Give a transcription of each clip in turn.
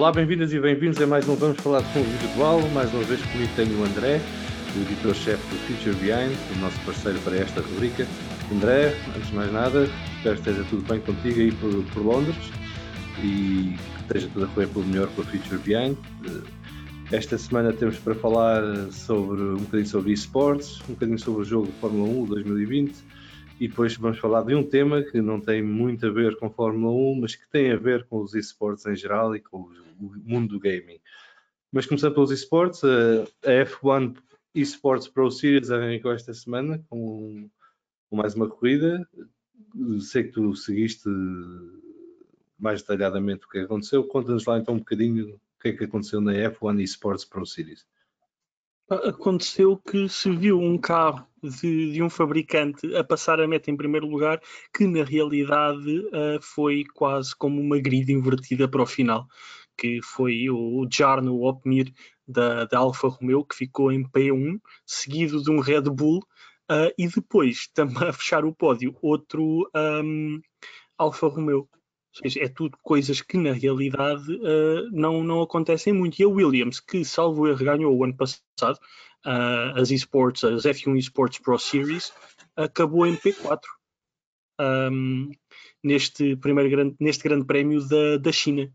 Olá, bem-vindas e bem-vindos a mais um Vamos Falar de Fundo Virtual. Mais uma vez comigo tenho o André, o editor-chefe do Future Behind, o nosso parceiro para esta rubrica. André, antes de mais nada, espero que esteja tudo bem contigo aí por, por Londres e que esteja tudo a correr pelo melhor com a Future Behind. Esta semana temos para falar sobre um bocadinho sobre esportes, um bocadinho sobre o jogo Fórmula 1 2020 e depois vamos falar de um tema que não tem muito a ver com Fórmula 1, mas que tem a ver com os esportes em geral e com o mundo do gaming. Mas começando pelos esportes, a F1 Esports Pro Series arrancou esta semana com mais uma corrida. Sei que tu seguiste mais detalhadamente o que aconteceu. Conta-nos lá então um bocadinho o que é que aconteceu na F1 Esports Pro Series aconteceu que se viu um carro de, de, um fabricante a passar a meta em primeiro lugar, que na realidade uh, foi quase como uma grid invertida para o final, que foi o, Jarno Opmir da, da Alfa Romeo, que ficou em P1, seguido de um Red Bull, uh, e depois, também a fechar o pódio, outro um, Alfa Romeo. Seja, é tudo coisas que na realidade uh, não, não acontecem muito. E a Williams, que salvo erro ganhou o ano passado, uh, as esports, as F1 Esports Pro Series, acabou em P4 um, neste primeiro grande, neste grande prémio da, da China.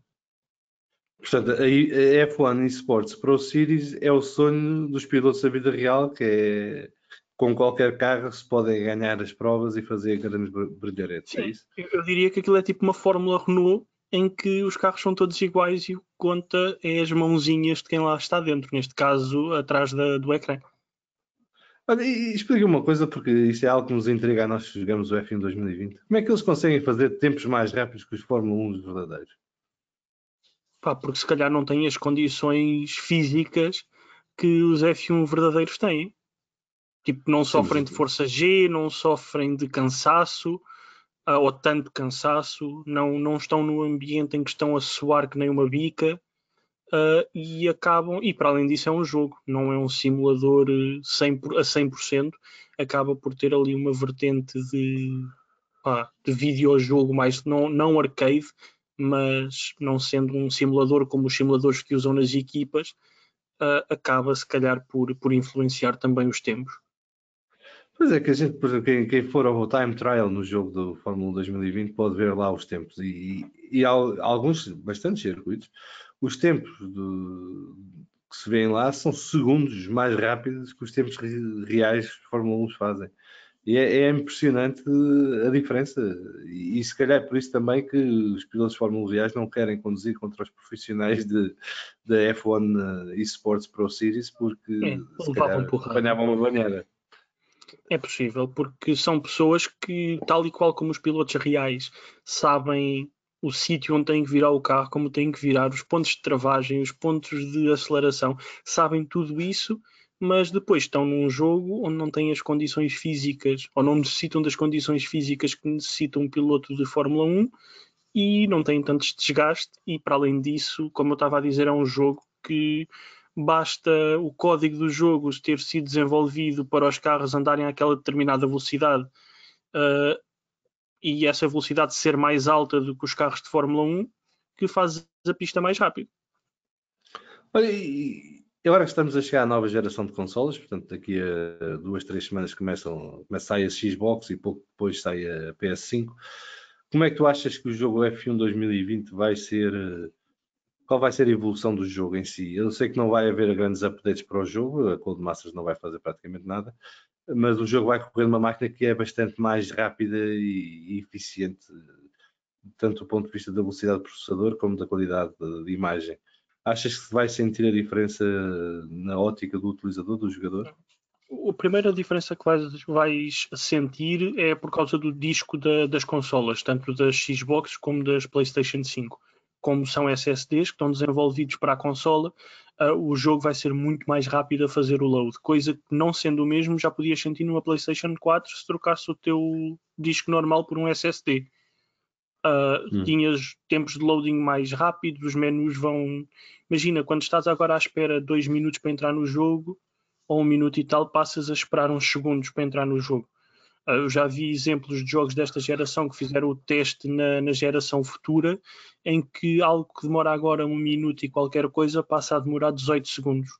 Portanto, a F1 Esports Pro Series é o sonho dos pilotos da vida real, que é com qualquer carro se podem ganhar as provas e fazer grandes brilharetes, é isso? Eu diria que aquilo é tipo uma Fórmula Renault em que os carros são todos iguais e o que conta é as mãozinhas de quem lá está dentro, neste caso atrás da, do ecrã. Olha, e explica uma coisa, porque isso é algo que nos intriga a nós que jogamos o F1 2020. Como é que eles conseguem fazer tempos mais rápidos que os Fórmula 1 verdadeiros? Pá, porque se calhar não têm as condições físicas que os F1 verdadeiros têm. Tipo, não sofrem de força G, não sofrem de cansaço, uh, ou tanto cansaço, não, não estão no ambiente em que estão a suar que nem uma bica, uh, e acabam, e para além disso é um jogo, não é um simulador 100 a 100%, acaba por ter ali uma vertente de, pá, de videojogo mais, não, não arcade, mas não sendo um simulador como os simuladores que usam nas equipas, uh, acaba se calhar por, por influenciar também os tempos. Pois é, que a gente, por exemplo, quem, quem for ao time trial no jogo do Fórmula 1 2020 pode ver lá os tempos e, e, e alguns, bastantes circuitos, os tempos do, que se vêem lá são segundos mais rápidos que os tempos reais que os Fórmula 1 fazem. E é, é, impressionante a diferença. E, e, se calhar é por isso também que os pilotos de Fórmula 1 reais não querem conduzir contra os profissionais da F1 Esports Pro Series porque é, se calhar apanhavam uma banheira. É possível, porque são pessoas que, tal e qual como os pilotos reais, sabem o sítio onde têm que virar o carro, como têm que virar, os pontos de travagem, os pontos de aceleração, sabem tudo isso, mas depois estão num jogo onde não têm as condições físicas, ou não necessitam das condições físicas que necessita um piloto de Fórmula 1 e não têm tanto desgaste. E para além disso, como eu estava a dizer, é um jogo que basta o código do jogo ter sido desenvolvido para os carros andarem àquela determinada velocidade uh, e essa velocidade ser mais alta do que os carros de Fórmula 1 que faz a pista mais rápido. Olha, e agora que estamos a chegar à nova geração de consoles, portanto daqui a duas, três semanas começam, começa a sair a Xbox e pouco depois sai a PS5. Como é que tu achas que o jogo F1 2020 vai ser qual vai ser a evolução do jogo em si. Eu sei que não vai haver grandes updates para o jogo, a Codemasters não vai fazer praticamente nada, mas o jogo vai correr numa máquina que é bastante mais rápida e, eficiente, tanto do ponto de vista da velocidade do processador como da qualidade de, imagem. Achas que vai sentir a diferença na ótica do utilizador, do jogador? A primeira diferença que vais, vais sentir é por causa do disco da, das consolas, tanto das Xbox como das PlayStation 5 como são SSDs que estão desenvolvidos para a consola, uh, o jogo vai ser muito mais rápido a fazer o load, coisa que não sendo o mesmo já podias sentir numa PlayStation 4 se trocasse o teu disco normal por um SSD. Uh, ah, hum. Tinhas tempos de loading mais rápidos, os menus vão. Imagina, quando estás agora à espera dois minutos para entrar no jogo, ou um minuto e tal, passas a esperar uns segundos para entrar no jogo. Eu já vi exemplos de jogos desta geração que fizeram o teste na, na, geração futura, em que algo que demora agora um minuto e qualquer coisa passa a demorar 18 segundos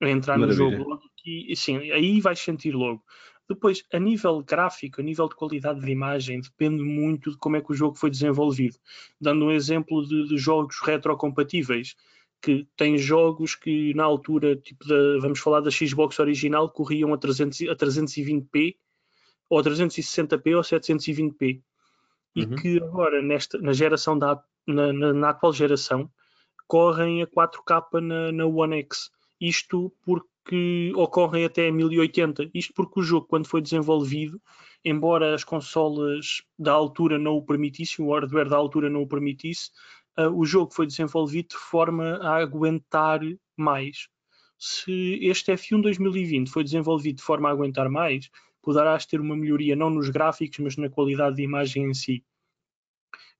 a entrar Maravilha. no jogo. E, sim, aí vais sentir logo. Depois, a nível gráfico, a nível de qualidade de imagem, depende muito de como é que o jogo foi desenvolvido. Dando um exemplo de, de jogos retrocompatíveis, que tem jogos que na altura, tipo da, vamos falar da Xbox original, corriam a, 300, a 320p, ou a 360p ou 720p. E uhum. que agora, nesta, na geração da, na, na, na, atual geração, correm a 4K na, na One X. Isto porque que ocorrem até 1080. Isto porque o jogo, quando foi desenvolvido, embora as consolas da altura não o permitissem, o hardware da altura não o permitisse, uh, o jogo foi desenvolvido de forma a aguentar mais. Se este F1 2020 foi desenvolvido de forma a aguentar mais, poderás ter uma melhoria não nos gráficos, mas na qualidade de imagem em si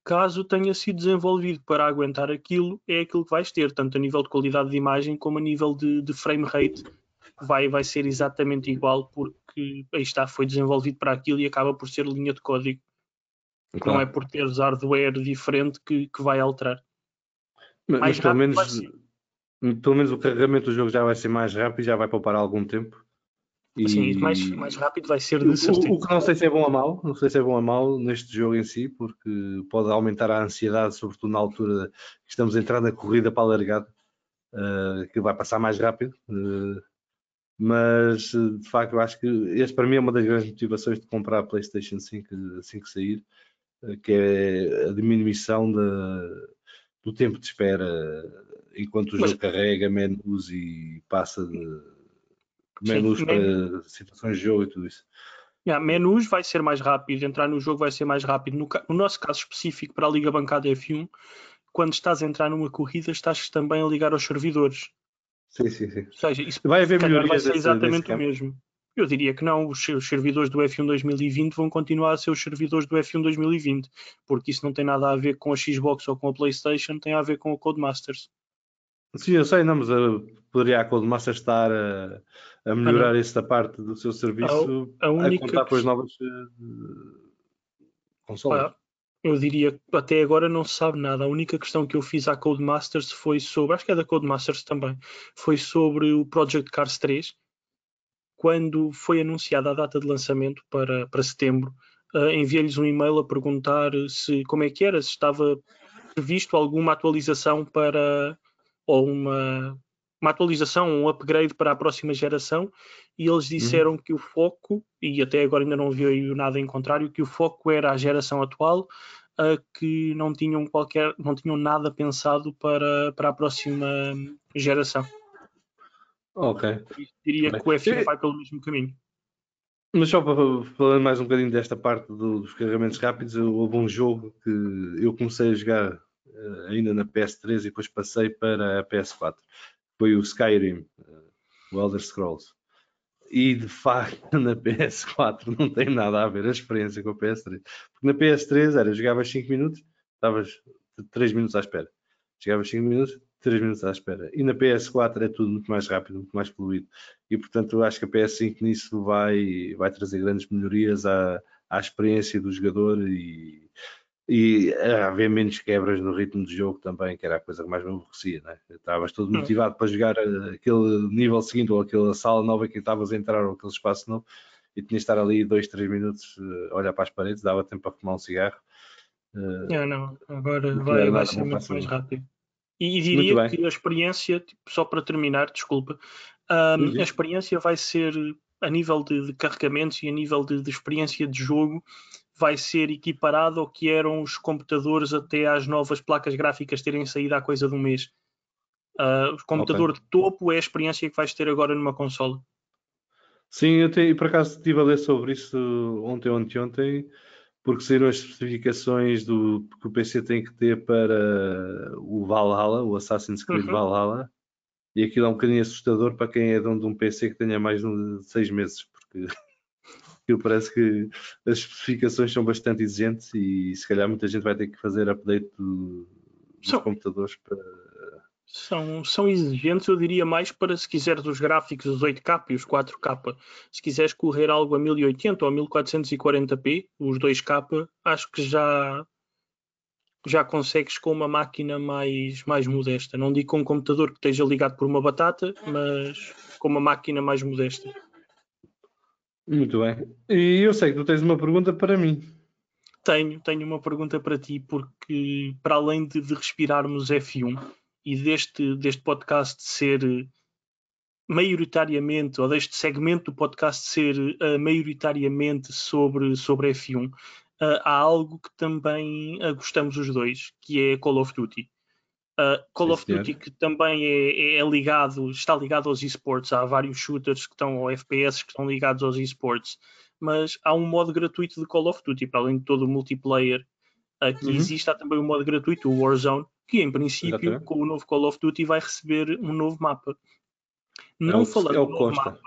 caso tenha sido desenvolvido para aguentar aquilo, é aquilo que vais ter, tanto a nível de qualidade de imagem como a nível de, de frame rate. Vai, vai ser exatamente igual, porque aí está, foi desenvolvido para aquilo e acaba por ser linha de código. Claro. Não é por teres hardware diferente que, que vai alterar. Mas, mas pelo, menos, pelo menos o carregamento do jogo já vai ser mais rápido e já vai poupar algum tempo. E... Sim, mais, mais rápido vai ser de certeza. O, o, que não sei se é bom ou mau, não sei se é bom ou mau neste jogo em si, porque pode aumentar a ansiedade, sobretudo na altura que estamos a entrar na corrida para a largada, uh, que vai passar mais rápido. Uh, mas de facto eu acho que este para mim é uma das grandes motivações de comprar a PlayStation 5 assim que sair, uh, que é a diminuição do tempo de espera enquanto o mas... jogo carrega menus e passa de menus Sim, para situações de jogo e tudo isso. Yeah, menus vai ser mais rápido, entrar no jogo vai ser mais rápido. No, no, nosso caso específico para a Liga Bancada F1, quando estás a entrar numa corrida, estás também a ligar aos servidores. Sim, sim, sim. Ou seja, isso vai haver melhorias vai ser exatamente desse, desse o mesmo. Eu diria que não, os, os, servidores do F1 2020 vão continuar a ser os servidores do F1 2020, porque isso não tem nada a ver com a Xbox ou com a PlayStation, tem a ver com o Codemasters. Sim, eu sei, não, mas uh, poderia a Codemasters estar a, a melhorar esta parte do seu serviço a, a, única a contar com as novas uh, consoles. Ah, eu diria que até agora não se sabe nada. A única questão que eu fiz à Codemasters foi sobre, acho que é da Codemasters também, foi sobre o Project Cars 3. Quando foi anunciada a data de lançamento para, para setembro, uh, enviei-lhes um e-mail a perguntar se como é que era, se estava previsto alguma atualização para ou uma, uma atualização, um upgrade para a próxima geração, e eles uhum. disseram uhum. que o foco, e até agora ainda não vi nada em contrário, que o foco era a geração atual, uh, que não tinham qualquer, não tinham nada pensado para, para a próxima geração. Ok. Eu diria Bem. que o F1 vai pelo mesmo caminho. Mas só para falar mais um bocadinho desta parte dos carregamentos rápidos, houve um jogo que eu comecei a jogar ainda na PS3 e depois passei para a PS4 foi o Skyrim, eh, o Elder Scrolls. E de facto na PS4 não tem nada a ver a experiência com a PS3. Porque na PS3 era, jogavas 5 minutos, estavas 3 minutos à espera. Jogavas 5 minutos, 3 minutos à espera. E na PS4 é tudo muito mais rápido, muito mais fluido. E portanto acho que a PS5 nisso vai, vai trazer grandes melhorias à, à experiência do jogador e, e haver menos quebras no ritmo de jogo também, que era a coisa que mais me aborrecia, né? Estavas todo motivado para jogar eh, aquele nível seguinte ou aquela sala nova que estavas a entrar ou aquele espaço novo e tinhas de estar ali dois, três minutos a olhar para as paredes, dava tempo para fumar um cigarro. Não, não, agora vai, vai ser muito mais rápido. E, diria que a experiência, tipo, só para terminar, desculpa, um, a experiência vai ser a nível de, de carregamentos e a nível de, de experiência de jogo vai ser equiparado ao que eram os computadores até às novas placas gráficas terem saído há coisa de um mês. Uh, o computador okay. de topo é a experiência que vais ter agora numa consola. Sim, eu te, por acaso estive a ler sobre isso ontem, ontem, ontem, porque saíram as especificações do que o PC tem que ter para o Valhalla, o Assassin's Creed uhum. Valhalla, e aquilo é um bocadinho assustador para quem é dono de um PC que tenha mais de seis meses, porque aquilo parece que as especificações são bastante exigentes e se calhar muita gente vai ter que fazer update do, dos São. computadores para, São, são exigentes, eu diria mais para se quiseres os gráficos, os 8K e os 4K. Se quiseres correr algo a 1080 ou 1440p, os 2K, acho que já, já consegues com uma máquina mais, mais modesta. Não digo com um computador que esteja ligado por uma batata, mas com uma máquina mais modesta. Muito bem. E eu sei que tu tens uma pergunta para mim. Tenho, tenho uma pergunta para ti, porque para além de, de respirarmos F1 e deste, deste podcast ser maioritariamente, ou deste segmento do podcast ser uh, maioritariamente sobre, sobre F1, uh, eh, há algo que também uh, gostamos os dois, que é Call of Duty. Call Sim, of Duty que também é, é, ligado, está ligado aos esportes, há vários shooters que estão, ou FPS que estão ligados aos esportes mas há um modo gratuito de Call of Duty, para além de todo o multiplayer uh, que uhum. existe, há também um modo gratuito, o Warzone, que em princípio, Exatamente. com o novo Call of Duty, vai receber um novo mapa. Não é o, falando é do novo mapa,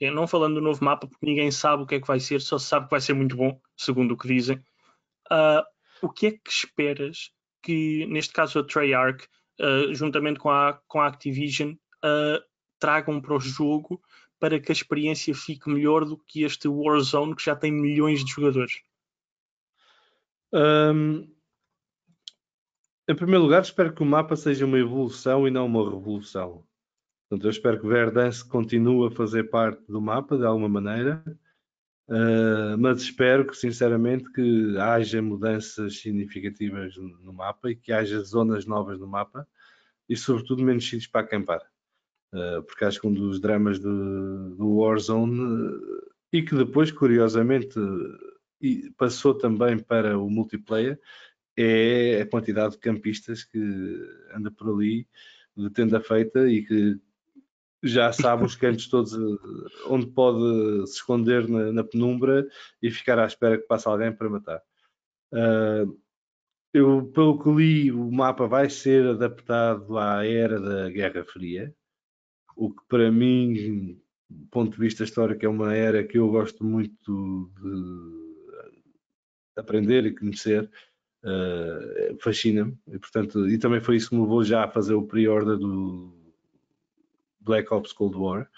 é, não falando do novo mapa, porque ninguém sabe o que é que vai ser, só se sabe que vai ser muito bom, segundo o que dizem. Uh, o que é que esperas que, neste caso, a Treyarch, uh, juntamente com a, com a Activision, uh, tragam para o jogo para que a experiência fique melhor do que este Warzone que já tem milhões de jogadores? Um, em primeiro lugar, espero que o mapa seja uma evolução e não uma revolução. Portanto, eu espero que Verdansk continue a fazer parte do mapa de alguma maneira, uh, mas espero que, sinceramente, que haja mudanças significativas no mapa e que haja zonas novas no mapa e, sobretudo, menos sítios para acampar. Eh, porque acho que um dos dramas do, do Warzone uh, e que depois, curiosamente, uh, passou também para o multiplayer é a quantidade de campistas que anda por ali de tenda feita e que já sabe os cantos todos onde pode se esconder na, na, penumbra e ficar à espera que passe alguém para matar. eu, pelo que li, o mapa vai ser adaptado à era da Guerra Fria, o que para mim, do ponto de vista histórico, é uma era que eu gosto muito de aprender e conhecer, uh, fascina-me, e, portanto, e também foi isso que me levou já a fazer o pre-order do Black Ops Cold War,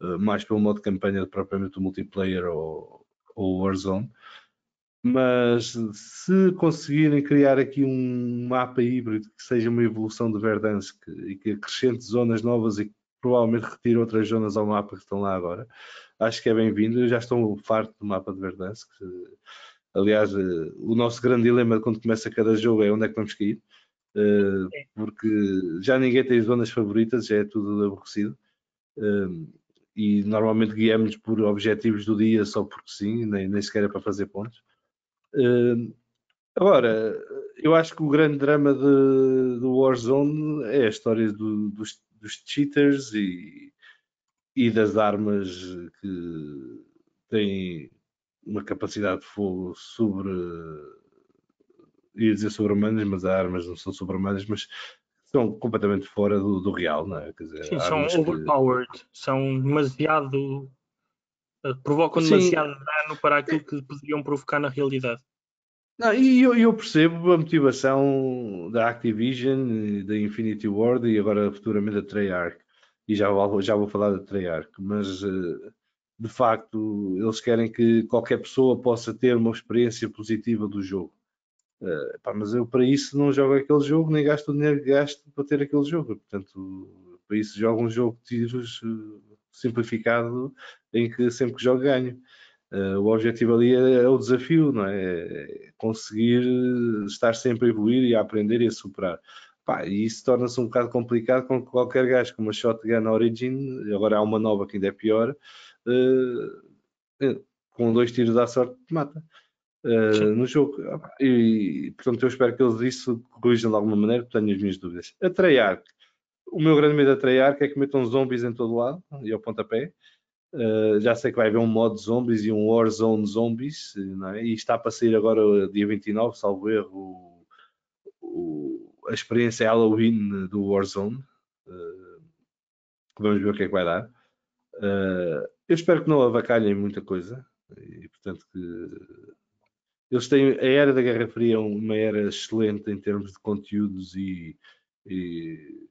uh, mais pelo modo de campanha do propriamente o multiplayer ou, ou Warzone. Mas se conseguirem criar aqui um mapa híbrido que seja uma evolução de Verdansk e que acrescente zonas novas e provavelmente retiro outras zonas ao mapa que estão lá agora. Acho que é bem-vindo. Eu já estou farto do mapa de Verdansk. Aliás, eh, o nosso grande dilema quando começa cada jogo é onde é que vamos cair. Eh, porque já ninguém tem zonas favoritas, já é tudo aborrecido. Eh, e normalmente guiamos por objetivos do dia só porque sim, nem, nem sequer é para fazer pontos. Agora, eu acho que o grande drama de, do Warzone é a história do, dos dos cheaters e, e das armas que têm uma capacidade de fogo sobre ia dizer sobre-humanas, mas as armas não são sobre-humanas, mas são completamente fora do, do real, não é? Quer dizer, Sim, são overpowered, que... são demasiado eh, provocam Sim. demasiado dano para aquilo que poderiam provocar na realidade. Não, e eu, eu, percebo a motivação da Activision, da Infinity Ward e agora futuramente da Treyarch. E já vou, já vou falar da Treyarch, mas eh, de facto eles querem que qualquer pessoa possa ter uma experiência positiva do jogo. Uh, pá, mas eu para isso não jogo aquele jogo, nem gasto o dinheiro que gasto para ter aquele jogo. Portanto, para isso jogo um jogo de tiros uh, simplificado em que sempre que jogo ganho. Uh, o objetivo ali é, é, o desafio, não é? é? Conseguir estar sempre a evoluir e a aprender e a superar. Pá, e isso torna-se um bocado complicado com qualquer gajo com uma shotgun Origin, agora há uma nova que ainda é pior, com dois tiros à sorte mata. Uh, no jogo e portanto eu espero que eles isso corrijam de alguma maneira, porque tenho as minhas dúvidas. A Treyarch, o meu grande medo da Treyarch é que metam zombies em todo lado e ao pontapé Uh, já sei que vai haver um modo zombies e um Warzone Zombies, é? e está para sair agora dia 29, salvo erro, o, a experiência Halloween do Warzone. Uh, vamos ver o que é que vai dar. Uh, eu espero que não avacalhem muita coisa, e portanto que eles têm a era da Guerra Fria é uma era excelente em termos de conteúdos e, e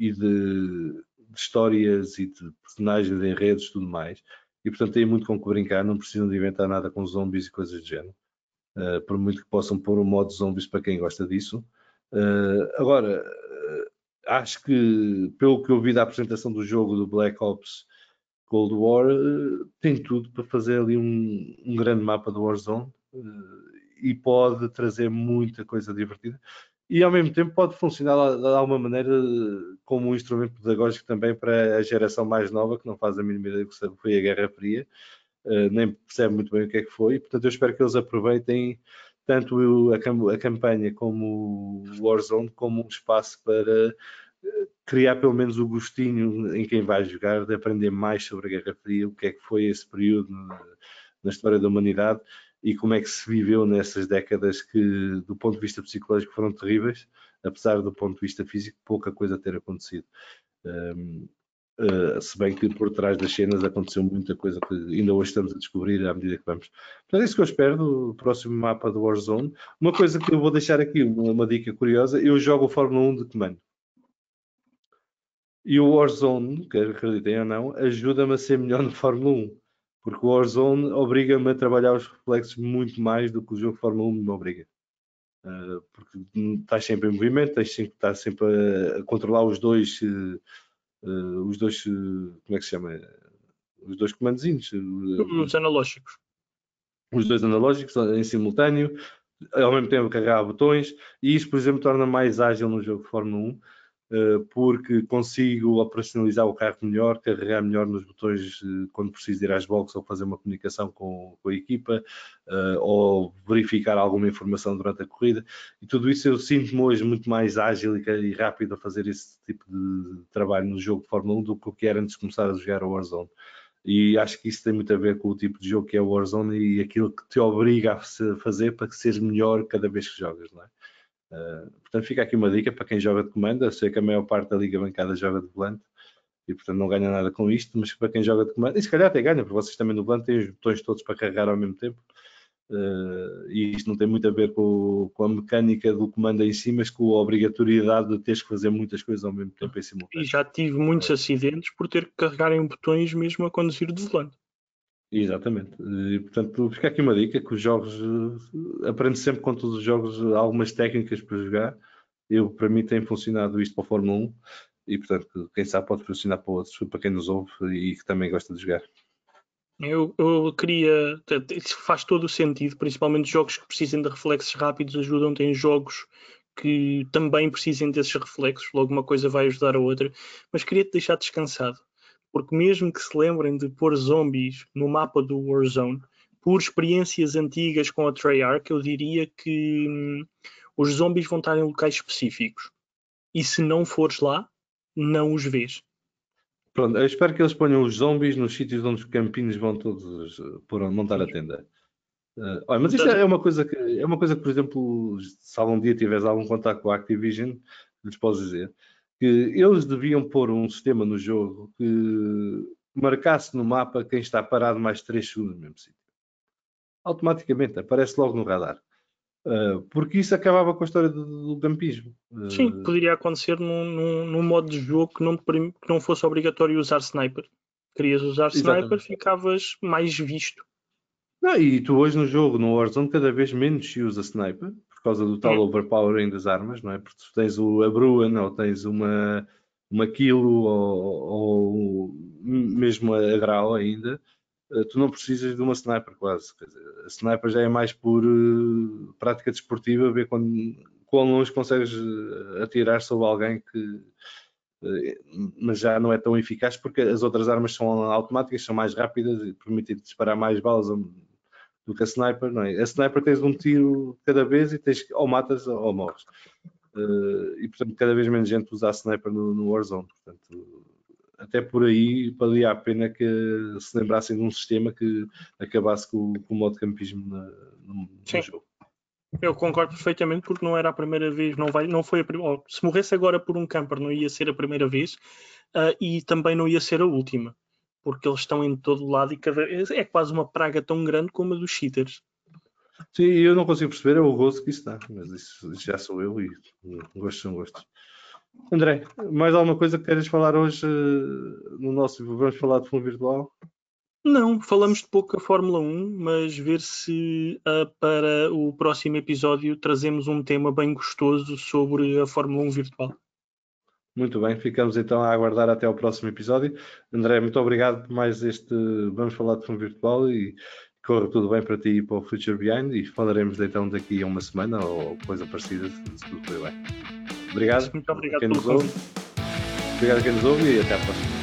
e de, de histórias e de personagens, de enredos e tudo mais. E portanto têm muito com que brincar, não precisam de inventar nada com zombies e coisas do género. Uh, por muito que possam pôr um modo zombies para quem gosta disso. Uh, agora, uh, acho que, pelo que eu vi da apresentação do jogo do Black Ops Cold War, tem tudo para fazer ali um, um grande mapa do Warzone e pode trazer muita coisa divertida e ao mesmo tempo pode funcionar de alguma maneira como um instrumento pedagógico também para a geração mais nova que não faz a mínima ideia do que foi a Guerra Fria, uh, nem percebe muito bem o que é que foi. Portanto, eu espero que eles aproveitem tanto a, a campanha como o Warzone como um espaço para eh, criar pelo menos o gostinho em quem vai jogar de aprender mais sobre a Guerra Fria, o que é que foi esse período na história da humanidade e como é que se viveu nessas décadas que, do ponto de vista psicológico, foram terríveis, apesar do ponto de vista físico, pouca coisa ter acontecido. Um, uh, ah, se bem que por trás das cenas aconteceu muita coisa que ainda hoje estamos a descobrir à medida que vamos. Portanto, é isso que eu espero do próximo mapa do Warzone. Uma coisa que eu vou deixar aqui, uma, uma dica curiosa, eu jogo o Fórmula 1 de comando. E o Warzone, quer acreditem ou não, ajuda-me a ser melhor no Fórmula 1 porque o Warzone obriga-me a trabalhar os reflexos muito mais do que o jogo de Fórmula 1 me obriga. Uh, porque estás sempre em movimento, tens sempre, estás sempre a, a controlar os dois, uh, os dois, uh, como é que se chama? Os dois comandozinhos. Os analógicos. Os dois analógicos em simultâneo, ao mesmo tempo carregar botões, e isso, por exemplo, torna mais ágil no jogo de Fórmula 1 eh, porque consigo operacionalizar o carro melhor, carregar melhor nos botões eh, quando preciso ir às boxes ou fazer uma comunicação com, com a equipa eh, ou verificar alguma informação durante a corrida. E tudo isso eu sinto-me hoje muito mais ágil e rápido a fazer esse tipo de trabalho no jogo de Fórmula 1 do que o que era antes de começar a jogar a Warzone. E acho que isso tem muito a ver com o tipo de jogo que é o Warzone e aquilo que te obriga a fazer para que sejas melhor cada vez que jogas, não é? Uh, portanto, fica aqui uma dica para quem joga de comando. Eu sei que a maior parte da liga bancada joga de volante e, portanto, não ganha nada com isto, mas para quem joga de comando, e se calhar até ganha, porque vocês também no volante têm os botões todos para carregar ao mesmo tempo. Uh, e isto não tem muito a ver com, com, a mecânica do comando em si, mas com a obrigatoriedade de teres que fazer muitas coisas ao mesmo tempo em simultâneo. E já tive muitos acidentes por ter que carregar em botões mesmo a conduzir de volante. Exatamente. E, portanto, fica aqui uma dica que os jogos eh, aprende sempre com todos os jogos algumas técnicas para jogar. Eu, para mim, tem funcionado isto para a Fórmula 1 e, portanto, quem sabe pode funcionar para outros, para quem nos ouve e que também gosta de jogar. Eu, eu queria. Faz todo o sentido, principalmente jogos que precisem de reflexos rápidos ajudam. Tem jogos que também precisem desses reflexos, logo uma coisa vai ajudar a outra. Mas queria te deixar descansado porque mesmo que se lembrem de pôr zombies no mapa do Warzone, por experiências antigas com a Treyarch, eu diria que hum, os zombies vão estar em locais específicos. E se não fores lá, não os vês. Pronto, eu espero que eles ponham os zombies nos sítios onde os campinhos vão todos uh, por montar a tenda. Uh, olha, mas isto é uma coisa que é uma coisa que, por exemplo, se algum dia tiveres algum contato com a Activision, lhes posso dizer que eles deviam pôr um sistema no jogo que marcasse no mapa quem está parado mais 3 segundos no mesmo sítio. Automaticamente, aparece logo no radar. Uh, porque isso acabava com a história do, do campismo. Uh, Sim, poderia acontecer num, num, num, modo de jogo que não, que não fosse obrigatório usar sniper. Querias usar Exatamente. sniper, ficavas mais visto. Não, e tu hoje no jogo, no Warzone, cada vez menos se usa sniper por causa do tal overpowering das armas, não é? Porque tu tens o, a Bruin ou tens uma, uma Kilo ou, ou mesmo a Grau ainda, eh, tu não precisas de uma sniper quase. Dizer, a sniper já é mais por uh, prática desportiva, ver quando, quão longe consegues eh, atirar sobre alguém que. Uh, mas já não é tão eficaz porque as outras armas são automáticas, são mais rápidas e permitem disparar mais balas do que a sniper, não é? A sniper tens um tiro cada vez e tens ou matas ou morres. Uh, e portanto, cada vez menos gente usa a sniper no, no Warzone. Portanto, até por aí valia a pena que se lembrassem de um sistema que acabasse com, com o modo campismo na, no, no jogo. Eu concordo perfeitamente porque não era a primeira vez, não, vai, não foi a primeira. Se morresse agora por um camper, não ia ser a primeira vez uh, e também não ia ser a última porque eles estão em todo lado e cada é quase uma praga tão grande como a dos cheaters. Sim, eu não consigo perceber é o gosto que isso dá, mas isso, isso já sou eu e gostos são gostos. André, mais alguma coisa que queres falar hoje uh, no nosso Vamos falar de fundo virtual? Não, falamos de pouco a Fórmula 1, mas ver se uh, para o próximo episódio trazemos um tema bem gostoso sobre a Fórmula 1 virtual. Muito bem, ficamos então a aguardar até ao próximo episódio. André, muito obrigado por mais este Vamos falar de fundo virtual e corra tudo bem para ti e para o Future Behind e falaremos então daqui a uma semana ou coisa parecida se tudo foi bem. Obrigado. Muito obrigado pelo convite. Obrigado a quem nos ouve e até à próxima.